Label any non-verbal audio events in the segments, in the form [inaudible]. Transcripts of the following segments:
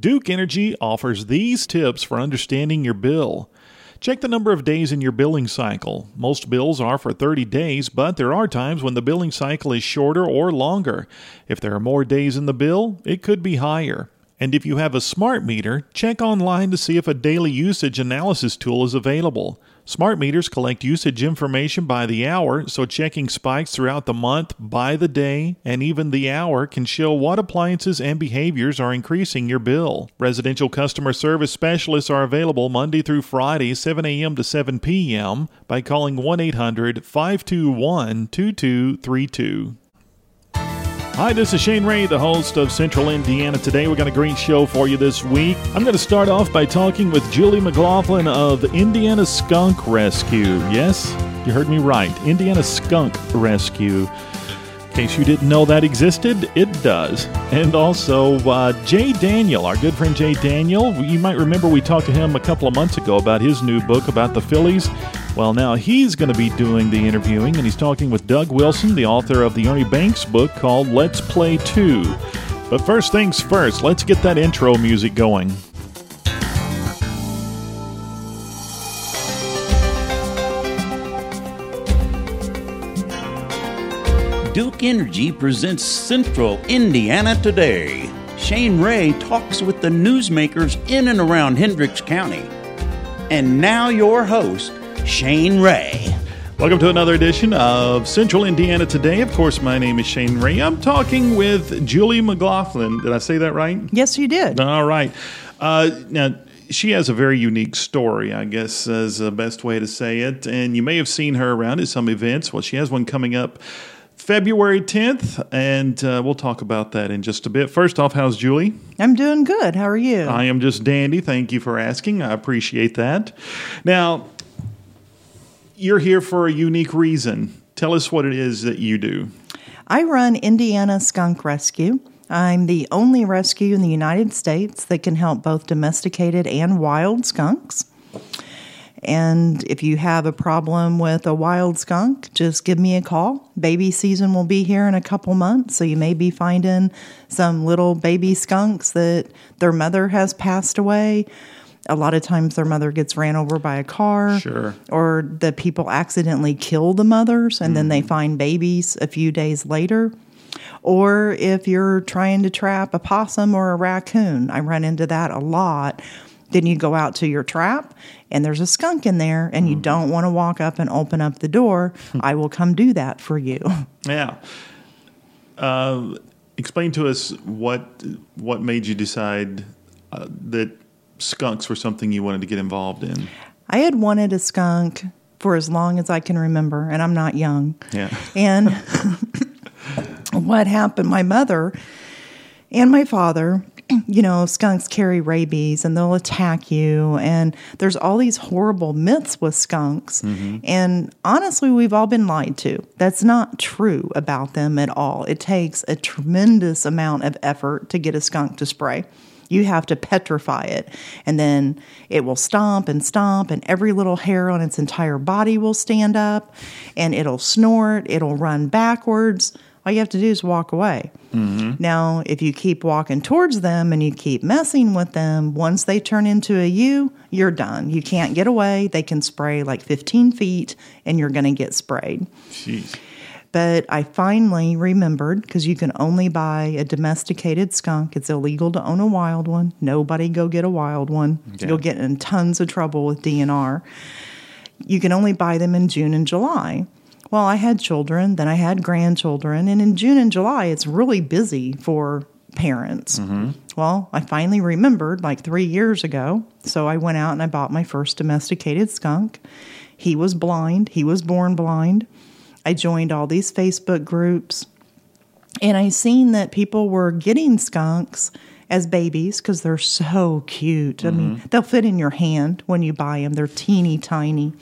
Duke Energy offers these tips for understanding your bill. Check the number of days in your billing cycle. Most bills are for 30 days, but there are times when the billing cycle is shorter or longer. If there are more days in the bill, it could be higher. And if you have a smart meter, check online to see if a daily usage analysis tool is available. Smart meters collect usage information by the hour, so checking spikes throughout the month, by the day, and even the hour can show what appliances and behaviors are increasing your bill. Residential customer service specialists are available Monday through Friday, 7 a.m. to 7 p.m. by calling 1 800 521 2232. Hi, this is Shane Ray, the host of Central Indiana Today. We got a great show for you this week. I'm going to start off by talking with Julie McLaughlin of Indiana Skunk Rescue. Yes, you heard me right. Indiana Skunk Rescue. In case you didn't know that existed, it does. And also, uh, Jay Daniel, our good friend Jay Daniel. You might remember we talked to him a couple of months ago about his new book about the Phillies. Well, now he's going to be doing the interviewing, and he's talking with Doug Wilson, the author of the Ernie Banks book called Let's Play 2. But first things first, let's get that intro music going. Duke Energy presents Central Indiana Today. Shane Ray talks with the newsmakers in and around Hendricks County. And now, your host, Shane Ray. Welcome to another edition of Central Indiana Today. Of course, my name is Shane Ray. I'm talking with Julie McLaughlin. Did I say that right? Yes, you did. All right. Uh, now, she has a very unique story, I guess, is the best way to say it. And you may have seen her around at some events. Well, she has one coming up February 10th, and uh, we'll talk about that in just a bit. First off, how's Julie? I'm doing good. How are you? I am just dandy. Thank you for asking. I appreciate that. Now, you're here for a unique reason. Tell us what it is that you do. I run Indiana Skunk Rescue. I'm the only rescue in the United States that can help both domesticated and wild skunks. And if you have a problem with a wild skunk, just give me a call. Baby season will be here in a couple months, so you may be finding some little baby skunks that their mother has passed away. A lot of times their mother gets ran over by a car. Sure. Or the people accidentally kill the mothers and then they find babies a few days later. Or if you're trying to trap a possum or a raccoon, I run into that a lot. Then you go out to your trap and there's a skunk in there and you don't want to walk up and open up the door. I will come do that for you. [laughs] Yeah. Uh, explain to us what what made you decide uh, that skunks were something you wanted to get involved in. I had wanted a skunk for as long as I can remember, and I'm not young. Yeah. And [laughs] what happened, my mother and my father, [clears throat] you know, skunks carry rabies and they'll attack you. And there's all these horrible myths with skunks. Mm-hmm. And honestly, we've all been lied to. That's not true about them at all. It takes a tremendous amount of effort to get a skunk to spray. You have to petrify it, and then it will stomp and stomp, and every little hair on its entire body will stand up, and it'll snort, it'll run backwards. All you have to do is walk away. Mm-hmm. Now, if you keep walking towards them and you keep messing with them, once they turn into a you, you're done. You can't get away. They can spray like 15 feet, and you're going to get sprayed. Jeez. But I finally remembered because you can only buy a domesticated skunk. It's illegal to own a wild one. Nobody go get a wild one. You'll get in tons of trouble with DNR. You can only buy them in June and July. Well, I had children, then I had grandchildren, and in June and July, it's really busy for parents. Mm-hmm. Well, I finally remembered like three years ago. So I went out and I bought my first domesticated skunk. He was blind, he was born blind. I joined all these Facebook groups and I seen that people were getting skunks as babies because they're so cute. I mean, mm-hmm. they'll fit in your hand when you buy them. They're teeny tiny.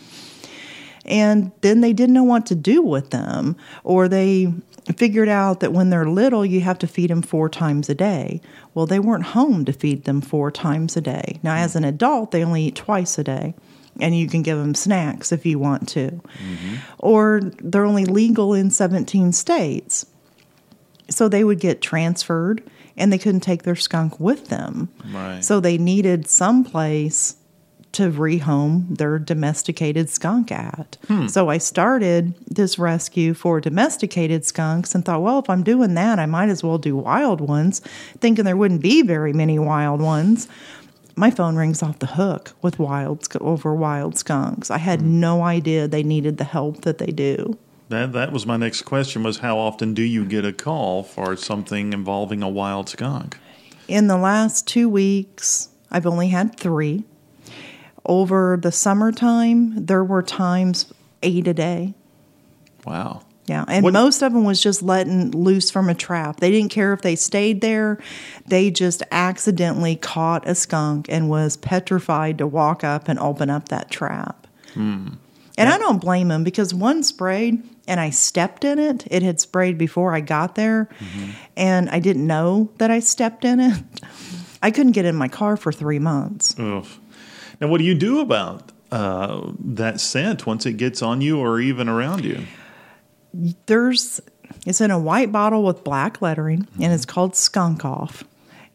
And then they didn't know what to do with them, or they figured out that when they're little, you have to feed them four times a day. Well, they weren't home to feed them four times a day. Now, as an adult, they only eat twice a day, and you can give them snacks if you want to. Or they're only legal in 17 states. So they would get transferred and they couldn't take their skunk with them. Right. So they needed some place to rehome their domesticated skunk at. Hmm. So I started this rescue for domesticated skunks and thought, well, if I'm doing that, I might as well do wild ones, thinking there wouldn't be very many wild ones. My phone rings off the hook with wild over wild skunks. I had hmm. no idea they needed the help that they do. That that was my next question was how often do you get a call for something involving a wild skunk? In the last two weeks, I've only had three. Over the summertime, there were times eight a day. Wow. Yeah, and What- most of them was just letting loose from a trap. They didn't care if they stayed there. They just accidentally caught a skunk and was petrified to walk up and open up that trap. And I don't blame them because one sprayed and I stepped in it. It had sprayed before I got there, and I didn't know that I stepped in it. I couldn't get in my car for three months. Ugh. Now, what do you do about uh, that scent once it gets on you or even around you? There's it's in a white bottle with black lettering and it's called skunk off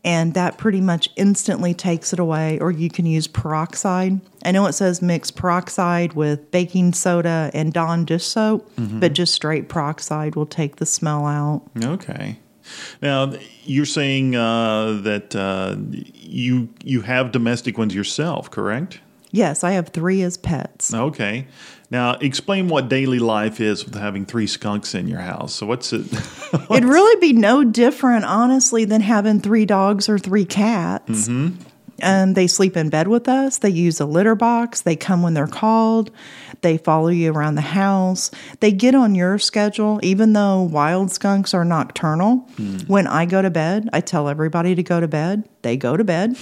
and that pretty much instantly takes it away or you can use peroxide i know it says mix peroxide with baking soda and dawn dish soap but just straight peroxide will take the smell out Okay. Now you're saying uh, that uh, you you have domestic ones yourself, correct? yes i have three as pets Okay. Now explain what daily life is with having three skunks in your house. So what's it? [laughs] it'd really be no different honestly than having three dogs or three cats And they sleep in bed with us. They use a litter box. They come when they're called. They follow you around the house. They get on your schedule, even though wild skunks are nocturnal. Hmm. When I go to bed, I tell everybody to go to bed. They go to bed.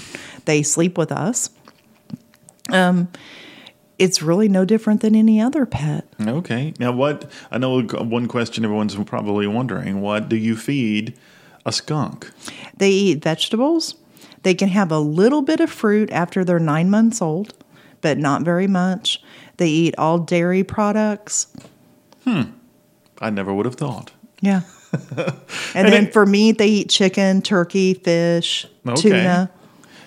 They sleep with us. Um, it's really no different than any other pet. okay. Now what? I know one question everyone's probably wondering: What do you feed a skunk? They eat vegetables. They can have a little bit of fruit after they're nine months old, but not very much. They eat all dairy products. Hmm. I never would have thought. Yeah. [laughs] and, And then it- for meat, they eat chicken, turkey, fish, Okay. tuna.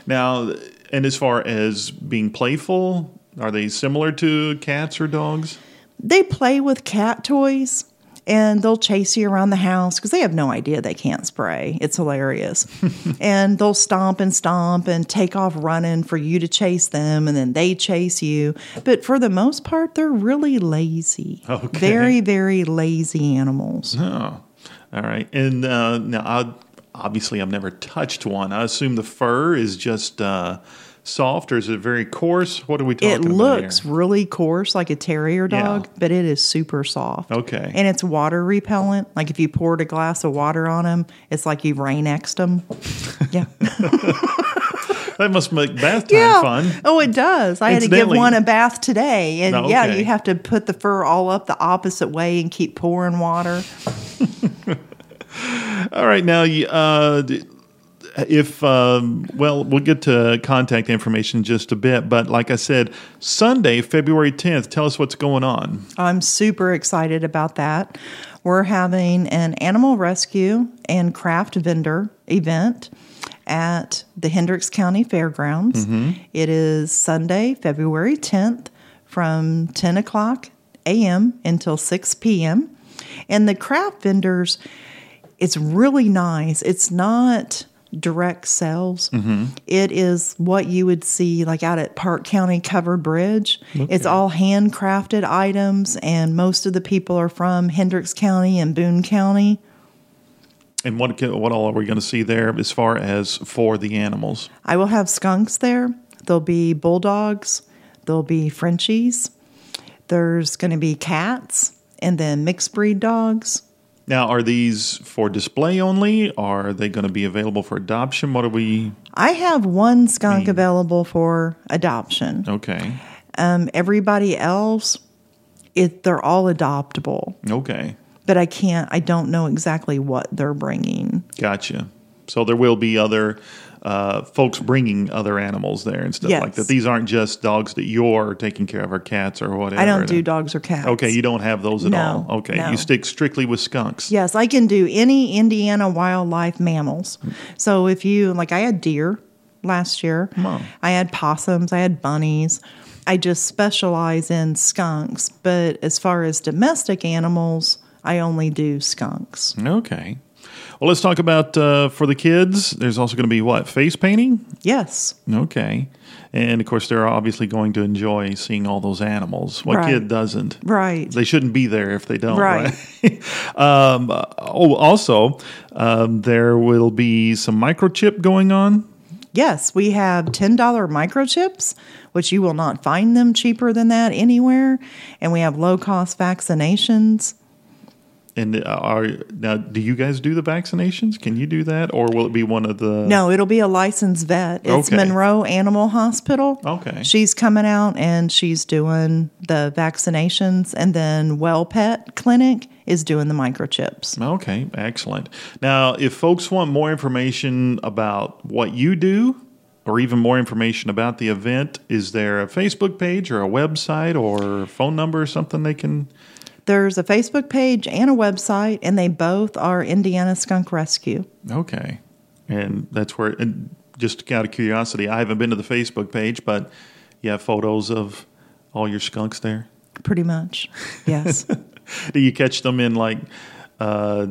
Now, and as far as being playful, are they similar to cats or dogs? They play with cat toys and they'll chase you around the house because they have no idea they can't spray. It's hilarious. [laughs] and they'll stomp and stomp and take off running for you to chase them and then they chase you. But for the most part, they're really lazy. Okay. Very, very lazy animals. Oh, all right. And uh, now, I, obviously, I've never touched one. I assume the fur is just uh, soft, or is it very coarse? What are we talking It looks here? really coarse like a terrier Yeah. dog, but it is super soft. Okay. And it's water repellent. Like if you poured a glass of water on them, it's like you Rain-X'd them. [laughs] Yeah. [laughs] That must make bath time fun. Oh, it does. I had to give one a bath today. And Oh, yeah, you have to put the fur all up the opposite way and keep pouring water. [laughs] All right. Now, you, uh, if, um, well, we'll get to contact information in just a bit. But like I said, Sunday, February 10th, tell us what's going on. I'm super excited about that. We're having an animal rescue and craft vendor event at the Hendricks County Fairgrounds. It is Sunday, February 10th from 10 o'clock a.m. until 6 p.m. And the craft vendors, it's really nice. It's not direct sales. Mm-hmm. It is what you would see like out at Parke County Covered Bridge. It's all handcrafted items, and most of the people are from Hendricks County and Boone County. And what, what all are we going to see there as far as for the animals? I will have skunks there. There'll be bulldogs. There'll be Frenchies. There's going to be cats and then mixed breed dogs. Now, are these for display only? Are they going to be available for adoption? What are we? I have one skunk available for adoption. Okay. Um, everybody else, it they're all adoptable, Okay. but I can't. I don't know exactly what they're bringing. Gotcha. So there will be other uh, folks bringing other animals there and stuff Yes. like that. These aren't just dogs that you're taking care of, or cats or whatever. I don't do dogs or cats. Okay, you don't have those at No, all. Okay, no. you stick strictly with skunks. Yes, I can do any Indiana wildlife mammals. So if you like, I had deer last year. Wow. I had possums. I had bunnies. I just specialize in skunks. But as far as domestic animals, I only do skunks. Okay. Well, let's talk about uh, for the kids. There's also going to be what face painting. Yes. Okay, and of course they're obviously going to enjoy seeing all those animals. What Right. kid doesn't? Right. They shouldn't be there if they don't. Right. right? [laughs] um, oh, also um, there will be some microchip going on. Yes, we have $10 microchips, which you will not find them cheaper than that anywhere. And we have low cost vaccinations. And uh, are now? Do you guys do the vaccinations? Can you do that, or will it be one of the? No, it'll be a licensed vet. It's Okay. Monroe Animal Hospital. Okay. She's coming out and she's doing the vaccinations, and then Well Pet Clinic is doing the microchips. Okay, excellent. Now, if folks want more information about what you do, or even more information about the event, is there a Facebook page or a website or phone number or something they can? There's a Facebook page and a website, and they both are Indiana Skunk Rescue. Okay, and that's where. And just out of curiosity, I haven't been to the Facebook page, but you have photos of all your skunks there. Pretty much. Yes. [laughs] Do you catch them in like? Uh,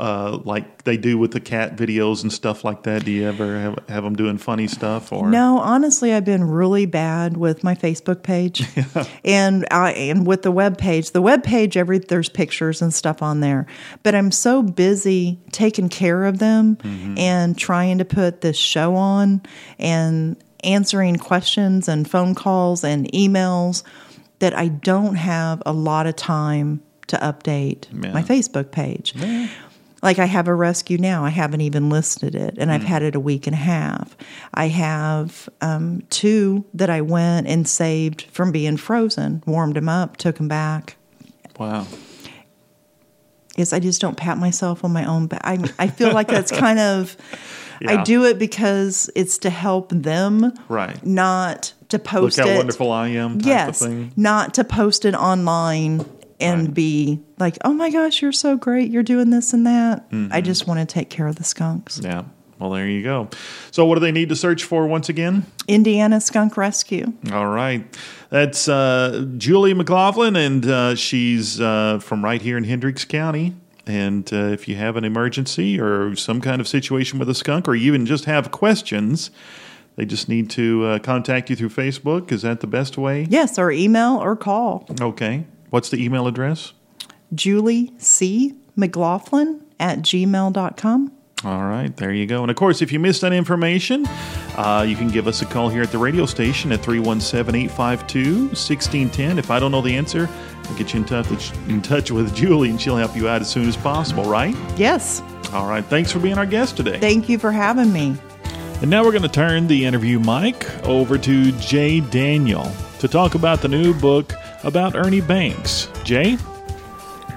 uh, like they do with the cat videos and stuff like that. Do you ever have, have them doing funny stuff or No, honestly, I've been really bad with my Facebook page, [laughs] and I and with the web page. The web page, every there's pictures and stuff on there, but I'm so busy taking care of them and trying to put this show on and answering questions and phone calls and emails that I don't have a lot of time to update Yeah. my Facebook page. Like I have a rescue now. I haven't even listed it, and I've had it a week and a half. I have um, two that I went and saved from being frozen, warmed them up, took them back. Wow. Yes, I just don't pat myself on my own back. I I feel like that's [laughs] kind of. Yeah. I do it because it's to help them, Right. not to Look post how it. wonderful I am type yes, of thing. not to post it online and Right. be like, "Oh my gosh, you're so great! You're doing this and that." Mm-hmm. I just want to take care of the skunks. Yeah. Well, there you go. So, what do they need to search for once again? Indiana Skunk Rescue. All right. That's uh, Julie McLaughlin, and uh, she's uh, from right here in Hendricks County. And uh, if you have an emergency or some kind of situation with a skunk, or even just have questions, they just need to uh, contact you through Facebook. Is that the best way? Yes, or email or call. Okay. What's the email address? Julie C. McLaughlin at gmail.com. All right, there you go. And of course, if you missed that information, uh, you can give us a call here at the radio station at 317 852 1610. If I don't know the answer, I'll get you in touch, in touch with Julie and she'll help you out as soon as possible, right? Yes, All right, thanks for being our guest today. thank you for having me. And now we're going to turn the interview mic over to Jay Daniel to talk about the new book about Ernie Banks. Jay?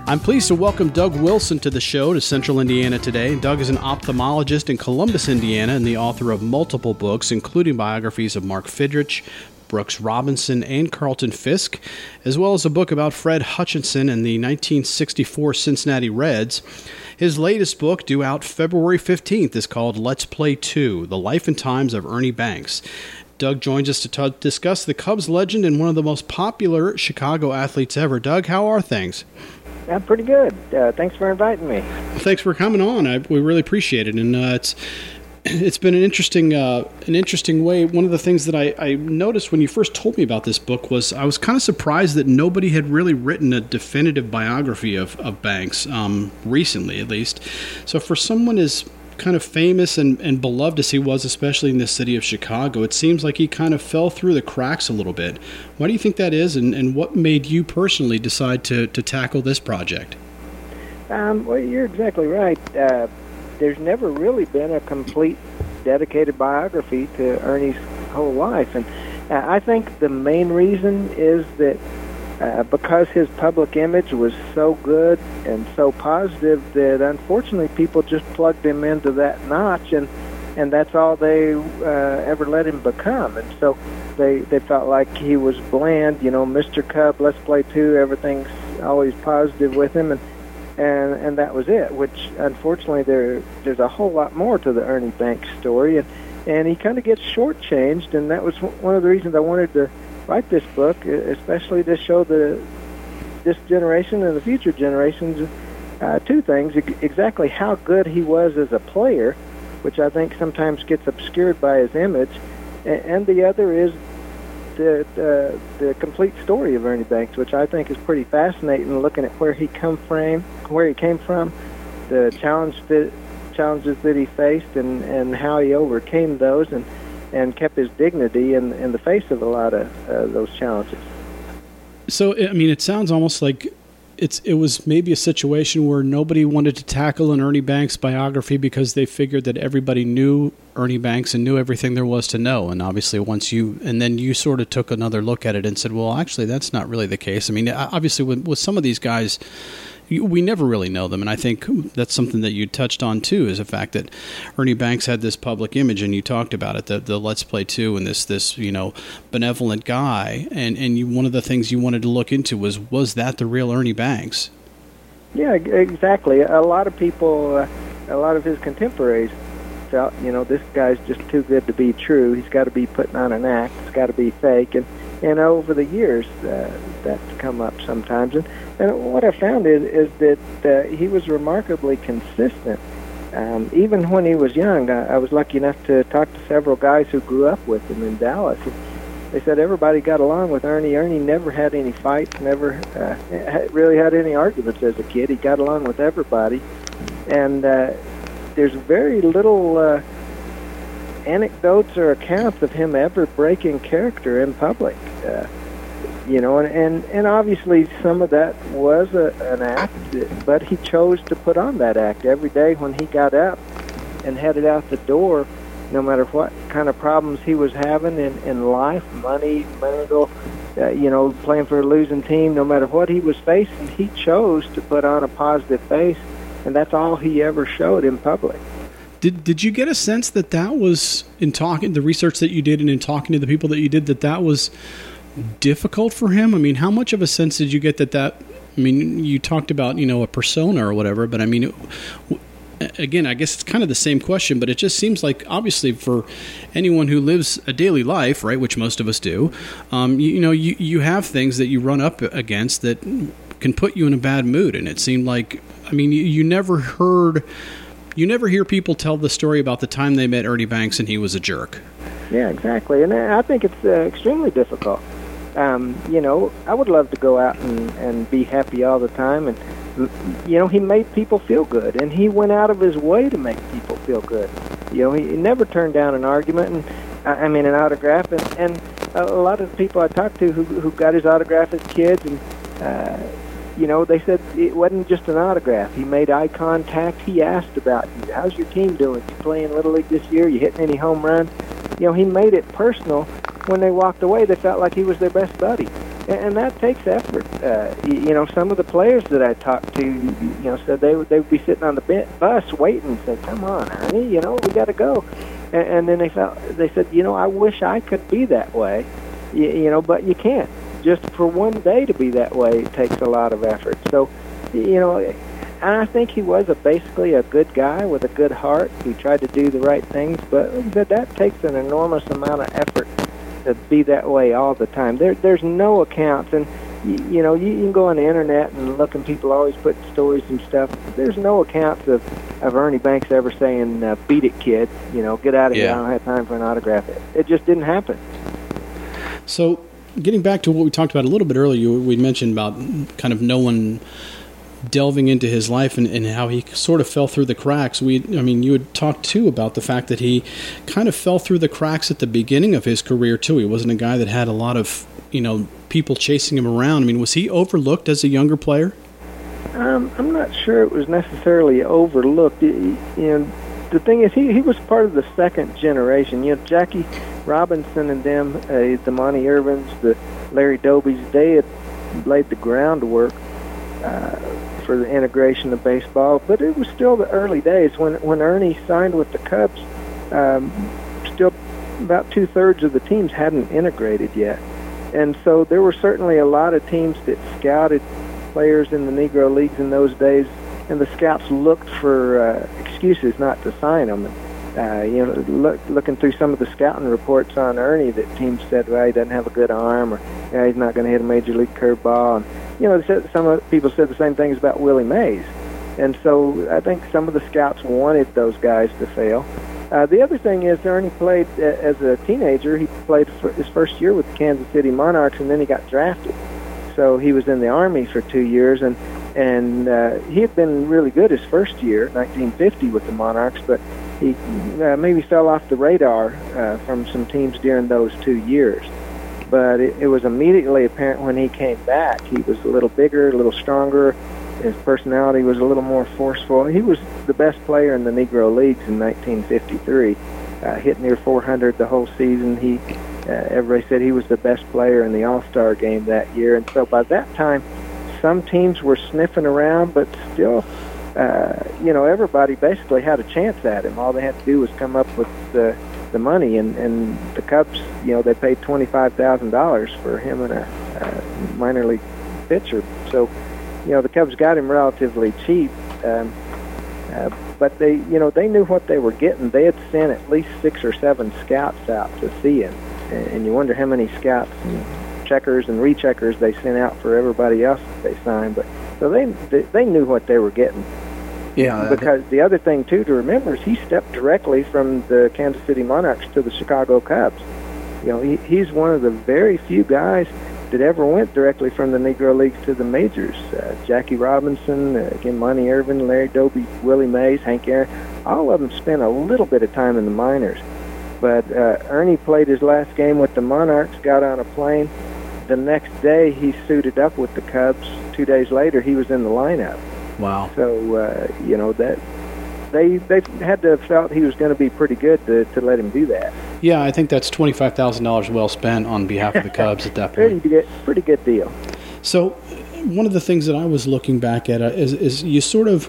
I'm pleased to welcome Doug Wilson to the show to Central Indiana today. Doug is an ophthalmologist in Columbus, Indiana, and the author of multiple books, including biographies of Mark Fidrych, Brooks Robinson, and Carlton Fisk, as well as a book about Fred Hutchinson and the 1964 Cincinnati Reds. His latest book, due out February 15th, is called Let's Play 2 The Life and Times of Ernie Banks. Doug joins us to t- discuss the Cubs legend and one of the most popular Chicago athletes ever. Doug, how are things? I'm pretty good. Uh, thanks for inviting me. thanks for coming on. I, we really appreciate it, and uh, it's [clears throat] it's been an interesting uh, an interesting way. One of the things that I, I noticed when you first told me about this book was I was kind of surprised that nobody had really written a definitive biography of of Banks um, recently, at least. So for someone as kind of famous and, and beloved as he was, especially in the city of Chicago, it seems like he kind of fell through the cracks a little bit. Why do you think that is, and, and what made you personally decide to, to tackle this project? Um, well, you're exactly right. Uh, there's never really been a complete dedicated biography to Ernie's whole life, and uh, I think the main reason is that uh, because his public image was so good and so positive that unfortunately people just plugged him into that notch and and that's all they uh, ever let him become. And so they they felt like he was bland. You know, Mr. Cub, let's play two. Everything's always positive with him, and and and that was it. Which unfortunately there there's a whole lot more to the Ernie Banks story, and and he kind of gets shortchanged, and that was one of the reasons I wanted to write this book, especially to show the this generation and the future generations uh, two things: exactly how good he was as a player, which I think sometimes gets obscured by his image, and the other is the uh, the complete story of Ernie Banks, which I think is pretty fascinating. Looking at where he come from, where he came from, the challenge that, challenges that he faced, and and how he overcame those, and and kept his dignity in in the face of a lot of uh, those challenges. So I mean, it sounds almost like it's it was maybe a situation where nobody wanted to tackle an Ernie Banks biography because they figured that everybody knew Ernie Banks and knew everything there was to know. And obviously, once you and then you sort of took another look at it and said, "Well, actually, that's not really the case." I mean, obviously, with, with some of these guys, we never really know them. And I think that's something that you touched on too, is the fact that Ernie Banks had this public image, and you talked about it, the, the Let's Play Two, and this this you know benevolent guy. And and you, one of the things you wanted to look into was was that the real Ernie Banks? Yeah, exactly. A lot of people, uh, a lot of his contemporaries felt, you know, this guy's just too good to be true. He's got to be putting on an act. It's got to be fake. And and over the years, uh, that's come up sometimes. And and what I found is is that uh, he was remarkably consistent. Um, even when he was young, I, I was lucky enough to talk to several guys who grew up with him in Dallas. They said everybody got along with Ernie. Ernie never had any fights, never uh, really had any arguments as a kid. He got along with everybody, and uh, there's very little uh, anecdotes or accounts of him ever breaking character in public. Uh, you know, and, and and obviously some of that was a, an act, but he chose to put on that act every day when he got up and headed out the door. No matter what kind of problems he was having in in life, money, mental, uh, you know, playing for a losing team, no matter what he was facing, he chose to put on a positive face, and that's all he ever showed in public. Did did you get a sense that that was in talking the research that you did and in talking to the people that you did that that was difficult for him? I mean, how much of a sense did you get that that? I mean, you talked about you know a persona or whatever, but I mean. It, again, I guess it's kind of the same question, but it just seems like obviously for anyone who lives a daily life, right, which most of us do, um, you, you, know, you, you have things that you run up against that can put you in a bad mood. And it seemed like, I mean, you, you never heard, you never hear people tell the story about the time they met Ernie Banks and he was a jerk. Yeah, exactly. And I think it's uh, extremely difficult um, you know, I would love to go out and, and be happy all the time. And, you know, he made people feel good, and he went out of his way to make people feel good. You know, he, never turned down an argument, and I mean, an autograph. And, and a lot of people I talked to who, who got his autograph as kids, and, uh, you know, they said it wasn't just an autograph. He made eye contact. He asked about you. How's your team doing? You playing Little League this year? You hitting any home runs? You know, he made it personal when they walked away, they felt like he was their best buddy, and, and that takes effort. Uh, you, know, some of the players that I talked to, you know, said they would they would be sitting on the bus waiting, and said, "Come on, honey, you know, we got to go," and, and then they felt they said, "You know, I wish I could be that way, you, you know, but you can't. Just for one day to be that way takes a lot of effort. So, you know." And I think he was a basically a good guy with a good heart. He tried to do the right things, but that that takes an enormous amount of effort to be that way all the time. There, there's no accounts, and you, you know, you, you can go on the internet and look, and people always put stories and stuff. There's no accounts of of Ernie Banks ever saying, uh, "Beat it, kid," you know, get out of yeah. here. I don't have time for an autograph. It, it just didn't happen. So, getting back to what we talked about a little bit earlier, we mentioned about kind of no one delving into his life and, and, how he sort of fell through the cracks. We, I mean, you had talked too about the fact that he kind of fell through the cracks at the beginning of his career too. He wasn't a guy that had a lot of, you know, people chasing him around. I mean, was he overlooked as a younger player? Um, I'm not sure it was necessarily overlooked. You know, the thing is, he he was part of the second generation. You know, Jackie Robinson and them, uh, the Monte Irvins, the Larry Dobies, they had laid the groundwork. Uh, for the integration of baseball, but it was still the early days when when Ernie signed with the Cubs. um, still about two thirds of the teams hadn't integrated yet. And so there were certainly a lot of teams that scouted players in the Negro Leagues in those days, and the scouts looked for uh, excuses not to sign them. Uh, you know, look, looking through some of the scouting reports on Ernie, that teams said, well, he doesn't have a good arm, or yeah, he's not going to hit a major league curveball. And you know, some people said the same things about Willie Mays. And so I think some of the scouts wanted those guys to fail. Uh, the other thing is Ernie played uh, as a teenager. He played for his first year with the Kansas City Monarchs, and then he got drafted. So he was in the Army for two years, and and uh, he had been really good his first year, 1950, with the Monarchs, but he uh, maybe fell off the radar uh, from some teams during those two years. But it, it was immediately apparent when he came back. He was a little bigger, a little stronger, his personality was a little more forceful. He was the best player in the Negro Leagues in 1953. Uh, hit near 400 the whole season. He, uh, everybody said he was the best player in the All-Star game that year. And so by that time, some teams were sniffing around, but still, uh, you know, everybody basically had a chance at him. All they had to do was come up with the the money, and and the Cubs, you know, they paid twenty five thousand dollars for him and a, a minor league pitcher. So you know the Cubs got him relatively cheap, um, uh, but they you know they knew what they were getting. They had sent at least six or seven scouts out to see him, and, and you wonder how many scouts and checkers and recheckers they sent out for everybody else that they signed. But so they, they knew what they were getting. Yeah. Because the other thing too to remember is he stepped directly from the Kansas City Monarchs to the Chicago Cubs. You know, he, he's one of the very few guys that ever went directly from the Negro Leagues to the majors. Uh, Jackie Robinson, uh, again, Monte Irvin, Larry Doby, Willie Mays, Hank Aaron, all of them spent a little bit of time in the minors. But uh, Ernie played his last game with the Monarchs, got on a plane. The next day, he suited up with the Cubs. Two days later, he was in the lineup. Wow. So, uh, you know, that they they had to have felt he was going to be pretty good to, to let him do that. Yeah, I think that's twenty five thousand dollars well spent on behalf of the Cubs at that [laughs] point. pretty good, pretty good deal. So, one of the things that I was looking back at uh, is, is you sort of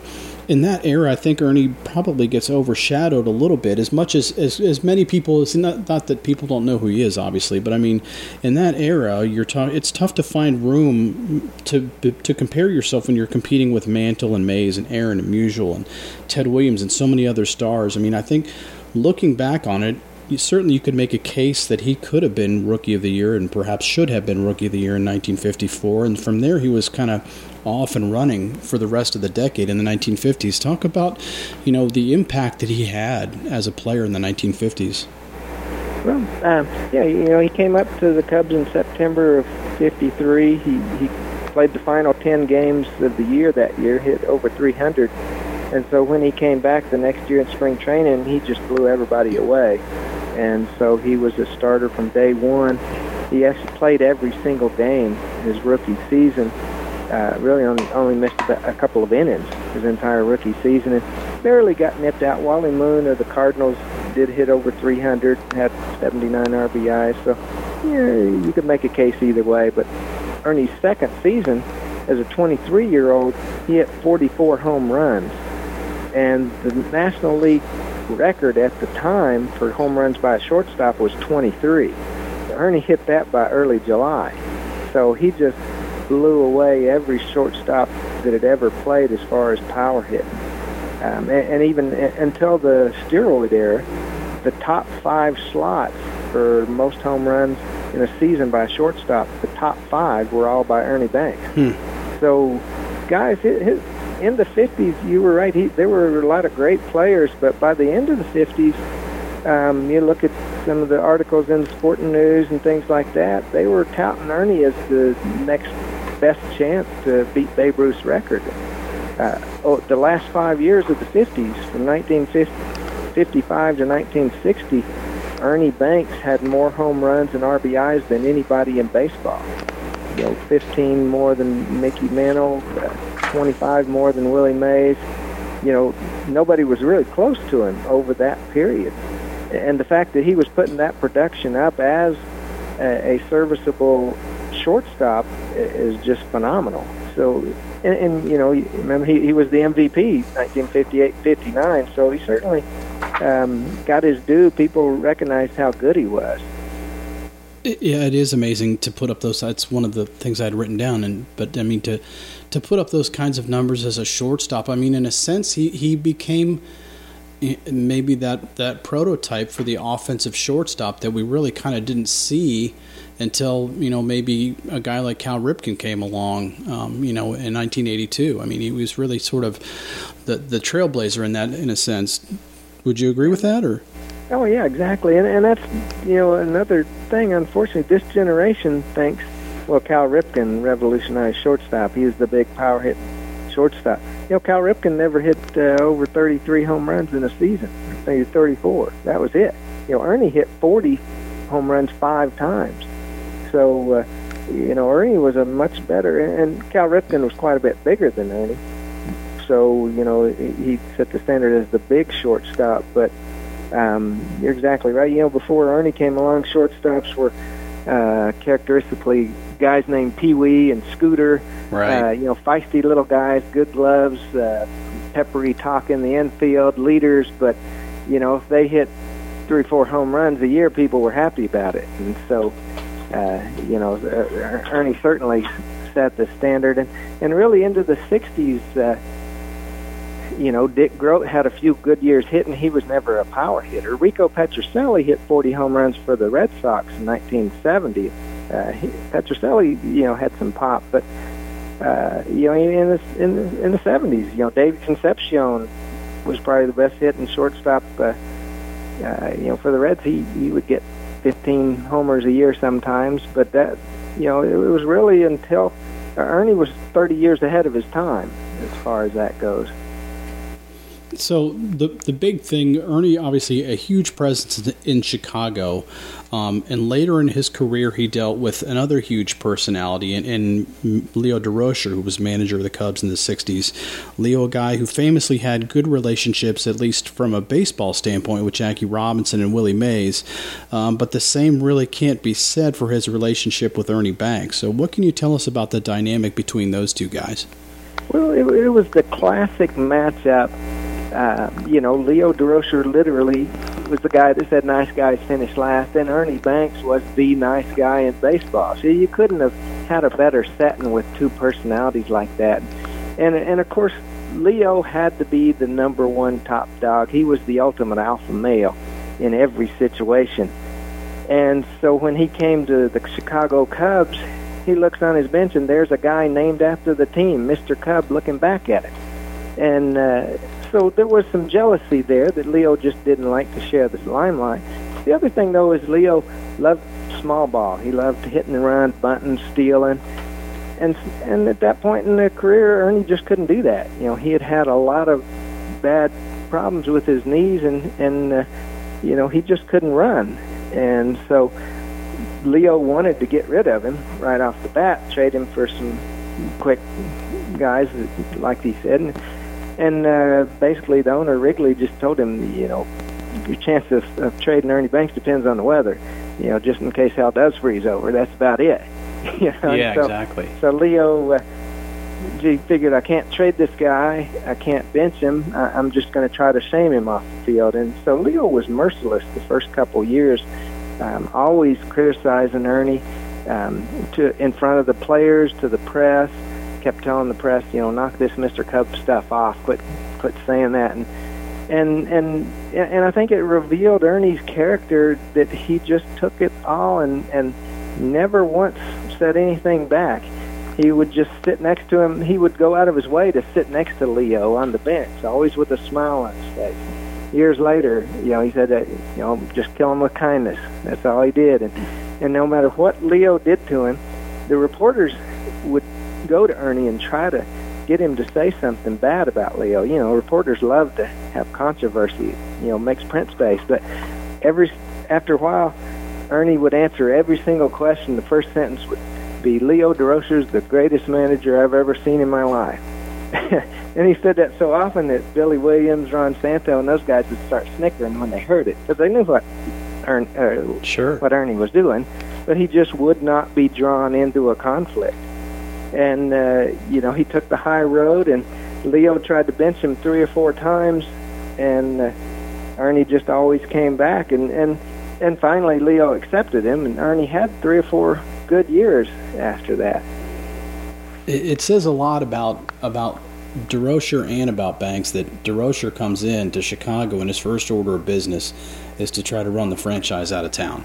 in that era, I think Ernie probably gets overshadowed a little bit. As much as as, as many people, it's not, not that people don't know who he is, obviously, but I mean, in that era, you're ta- it's tough to find room to to compare yourself when you're competing with Mantle and Mays and Aaron and Musial and Ted Williams and so many other stars. I mean, I think looking back on it, you, certainly you could make a case that he could have been Rookie of the Year and perhaps should have been Rookie of the Year in 1954. And from there, he was kind of off and running for the rest of the decade in the 1950s. Talk about, you know, the impact that he had as a player in the 1950s. Well, um, yeah, you know, he came up to the Cubs in September of '53. He he played the final 10 games of the year that year, hit over 300. And so when he came back the next year in spring training, he just blew everybody away. And so he was a starter from day one. He actually played every single game his rookie season uh, really only, only missed a couple of innings his entire rookie season and barely got nipped out. Wally Moon of the Cardinals did hit over 300, had 79 RBIs, so yeah, you could make a case either way. But Ernie's second season as a 23-year-old, he hit 44 home runs, and the National League record at the time for home runs by a shortstop was 23. Ernie hit that by early July, so he just blew away every shortstop that had ever played as far as power hitting. Um, and, and even until the steroid era, the top five slots for most home runs in a season by a shortstop, the top five were all by Ernie Banks. Hmm. So, guys, it, in the 50s, you were right. He, there were a lot of great players, but by the end of the 50s, um, you look at some of the articles in the Sporting News and things like that, they were touting Ernie as the next best chance to beat Babe Ruth's record. Uh, oh, the last five years of the 50s, from 1955 to 1960, Ernie Banks had more home runs and RBIs than anybody in baseball. You know, 15 more than Mickey Mantle, uh, 25 more than Willie Mays. You know, nobody was really close to him over that period. And the fact that he was putting that production up as a, a serviceable shortstop is just phenomenal. So, and, and you know, remember he, he was the MVP 1958-59, so he certainly um, got his due, people recognized how good he was. Yeah, it is amazing to put up those. That's one of the things I'd written down, and but I mean to to put up those kinds of numbers as a shortstop. I mean, in a sense, he he became eh, maybe that that prototype for the offensive shortstop that we really kind of didn't see until you know maybe a guy like Cal Ripken came along, um, you know, in 1982. I mean, he was really sort of the the trailblazer in that, in a sense. Would you agree with that, or? Oh yeah, exactly, and and that's you know another thing. Unfortunately, this generation thinks well, Cal Ripken revolutionized shortstop. He was the big power hit shortstop. You know, Cal Ripken never hit uh, over 33 home runs in a season. Maybe 34. That was it. You know, Ernie hit 40 home runs five times. So, uh, you know, Ernie was a much better, and Cal Ripken was quite a bit bigger than Ernie. So, you know, he set the standard as the big shortstop. But um, you're exactly right. You know, before Ernie came along, shortstops were uh, characteristically guys named Pee Wee and Scooter. Right. Uh, you know, feisty little guys, good gloves, uh, peppery talk in the infield, leaders. But you know, if they hit three, four home runs a year, people were happy about it. And so, uh, you know, uh, Ernie certainly set the standard. And and really into the '60s. Uh, you know, Dick Groat had a few good years hitting. He was never a power hitter. Rico Petrocelli hit 40 home runs for the Red Sox in 1970 uh, he, Petrocelli, you know, had some pop, but uh, you know, in the in the, in 70s, you know, David Concepcion was probably the best hitting shortstop. Uh, uh, you know, for the Reds, he he would get 15 homers a year sometimes, but that, you know, it, it was really until uh, Ernie was 30 years ahead of his time as far as that goes. So the the big thing, Ernie, obviously a huge presence in Chicago, um, and later in his career, he dealt with another huge personality, in Leo Durocher, who was manager of the Cubs in the '60s. Leo, a guy who famously had good relationships, at least from a baseball standpoint, with Jackie Robinson and Willie Mays, um, but the same really can't be said for his relationship with Ernie Banks. So, what can you tell us about the dynamic between those two guys? Well, it, it was the classic matchup uh, you know, Leo Durocher literally was the guy that said nice guys finish last, and Ernie Banks was the nice guy in baseball. So you couldn't have had a better setting with two personalities like that. And and of course, Leo had to be the number one top dog. He was the ultimate alpha male in every situation. And so when he came to the Chicago Cubs, he looks on his bench and there's a guy named after the team, Mr. Cub, looking back at him. And uh, so there was some jealousy there that Leo just didn't like to share this limelight. The other thing, though, is Leo loved small ball. He loved hitting and run, bunting, stealing. And and at that point in the career, Ernie just couldn't do that. You know, he had had a lot of bad problems with his knees, and and uh, you know he just couldn't run. And so Leo wanted to get rid of him right off the bat, trade him for some quick guys, like he said. And, and uh, basically, the owner Wrigley just told him, you know, your chance of, of trading Ernie Banks depends on the weather. You know, just in case hell does freeze over, that's about it. [laughs] you know? Yeah, so, exactly. So Leo, uh, he figured I can't trade this guy. I can't bench him. I, I'm just going to try to shame him off the field. And so Leo was merciless the first couple years, um, always criticizing Ernie um, to in front of the players, to the press kept telling the press, you know, knock this Mr. Cub stuff off. Quit, quit saying that. And and and and I think it revealed Ernie's character that he just took it all and and never once said anything back. He would just sit next to him. He would go out of his way to sit next to Leo on the bench, always with a smile on his face. Years later, you know, he said that, you know, just kill him with kindness. That's all he did. And and no matter what Leo did to him, the reporters would go to Ernie and try to get him to say something bad about Leo. You know, reporters love to have controversy. You know, makes print space. But every after a while, Ernie would answer every single question. The first sentence would be, "Leo Durocher's the greatest manager I've ever seen in my life." [laughs] and he said that so often that Billy Williams, Ron Santo, and those guys would start snickering when they heard it because they knew what Ern, uh, sure. what Ernie was doing. But he just would not be drawn into a conflict and uh, you know he took the high road, and Leo tried to bench him three or four times, and uh, Ernie just always came back, and and and finally Leo accepted him, and Ernie had three or four good years after that. It, it says a lot about about Durocher and about Banks that Durocher comes in to Chicago and his first order of business is to try to run the franchise out of town.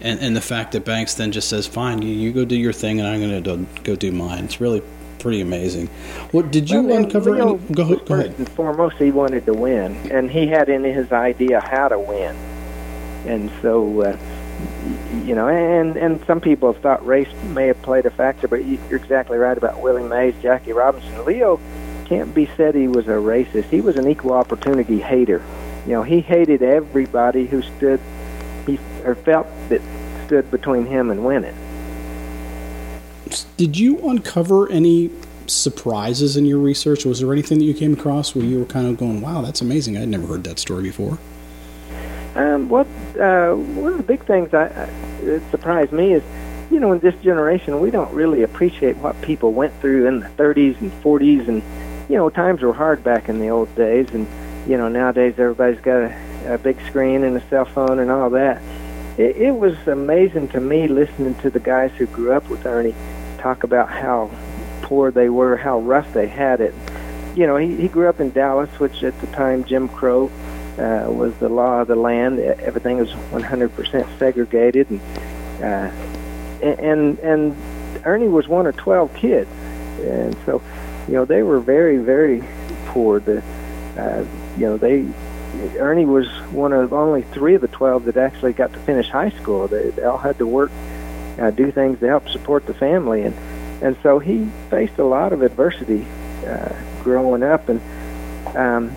and, and the fact that Banks then just says, fine, you, you go do your thing and I'm going to go do mine. It's really pretty amazing. What did you well, uncover? Leo, any, go, go first ahead. and foremost, he wanted to win, and he had in his idea how to win. And so, uh, you know, and and some people have thought race may have played a factor, but you're exactly right about Willie Mays, Jackie Robinson. Leo can't be said he was a racist. He was an equal opportunity hater. You know, he hated everybody who stood, he or felt that stood between him and winning. Did you uncover any surprises in your research? Was there anything that you came across where you were kind of going, "Wow, that's amazing! I'd never heard that story before." Um, what uh, one of the big things I, I, that surprised me is, you know, in this generation, we don't really appreciate what people went through in the 30s and 40s, and you know, times were hard back in the old days, and you know, nowadays everybody's got a, a big screen and a cell phone and all that. It, it was amazing to me listening to the guys who grew up with Ernie talk about how poor they were, how rough they had it. You know, he, he grew up in Dallas, which at the time Jim Crow uh, was the law of the land. Everything was 100% segregated, and uh, and and Ernie was one of 12 kids, and so you know they were very very poor. The uh, you know they Ernie was one of only three of the 12 that actually got to finish high school. They, they all had to work, uh, do things to help support the family, and and so he faced a lot of adversity uh, growing up, and um,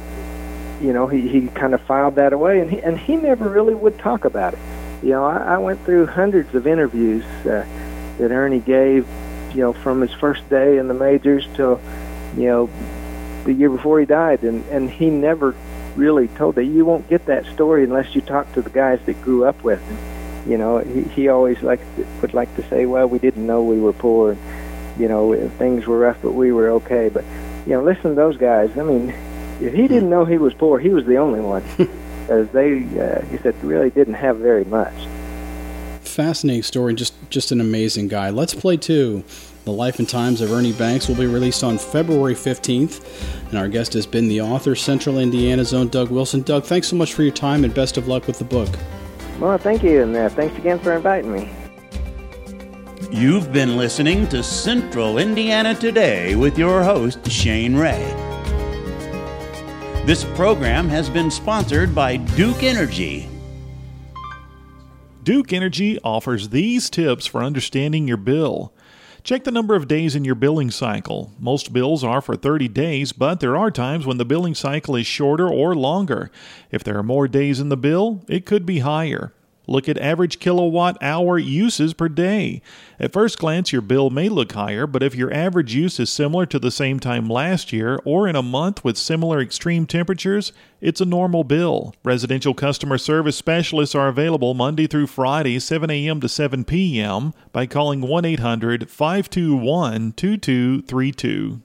you know he he kind of filed that away, and he and he never really would talk about it. You know, I, I went through hundreds of interviews uh, that Ernie gave, you know, from his first day in the majors till, you know, the year before he died, and and he never really told that. You won't get that story unless you talk to the guys that grew up with him. You know, he he always like would like to say, well, we didn't know we were poor, and you know, things were rough, but we were okay. But you know, listen to those guys. I mean, if he didn't know he was poor, he was the only one, [laughs] as they uh, he said really didn't have very much. Fascinating story, just just an amazing guy. Let's play two. The Life and Times of Ernie Banks will be released on February 15th. And our guest has been the author, Central Indiana's own Doug Wilson. Doug, thanks so much for your time and best of luck with the book. Well, thank you, and uh, thanks again for inviting me. You've been listening to Central Indiana Today with your host, Shane Ray. This program has been sponsored by Duke Energy. Duke Energy offers these tips for understanding your bill. Check the number of days in your billing cycle. Most bills are for 30 days, but there are times when the billing cycle is shorter or longer. If there are more days in the bill, it could be higher. Look at average kilowatt hour uses per day. At first glance, your bill may look higher, but if your average use is similar to the same time last year or in a month with similar extreme temperatures, it's a normal bill. Residential customer service specialists are available Monday through Friday, 7 a.m. to 7 p.m. by calling 1 800 521 2232.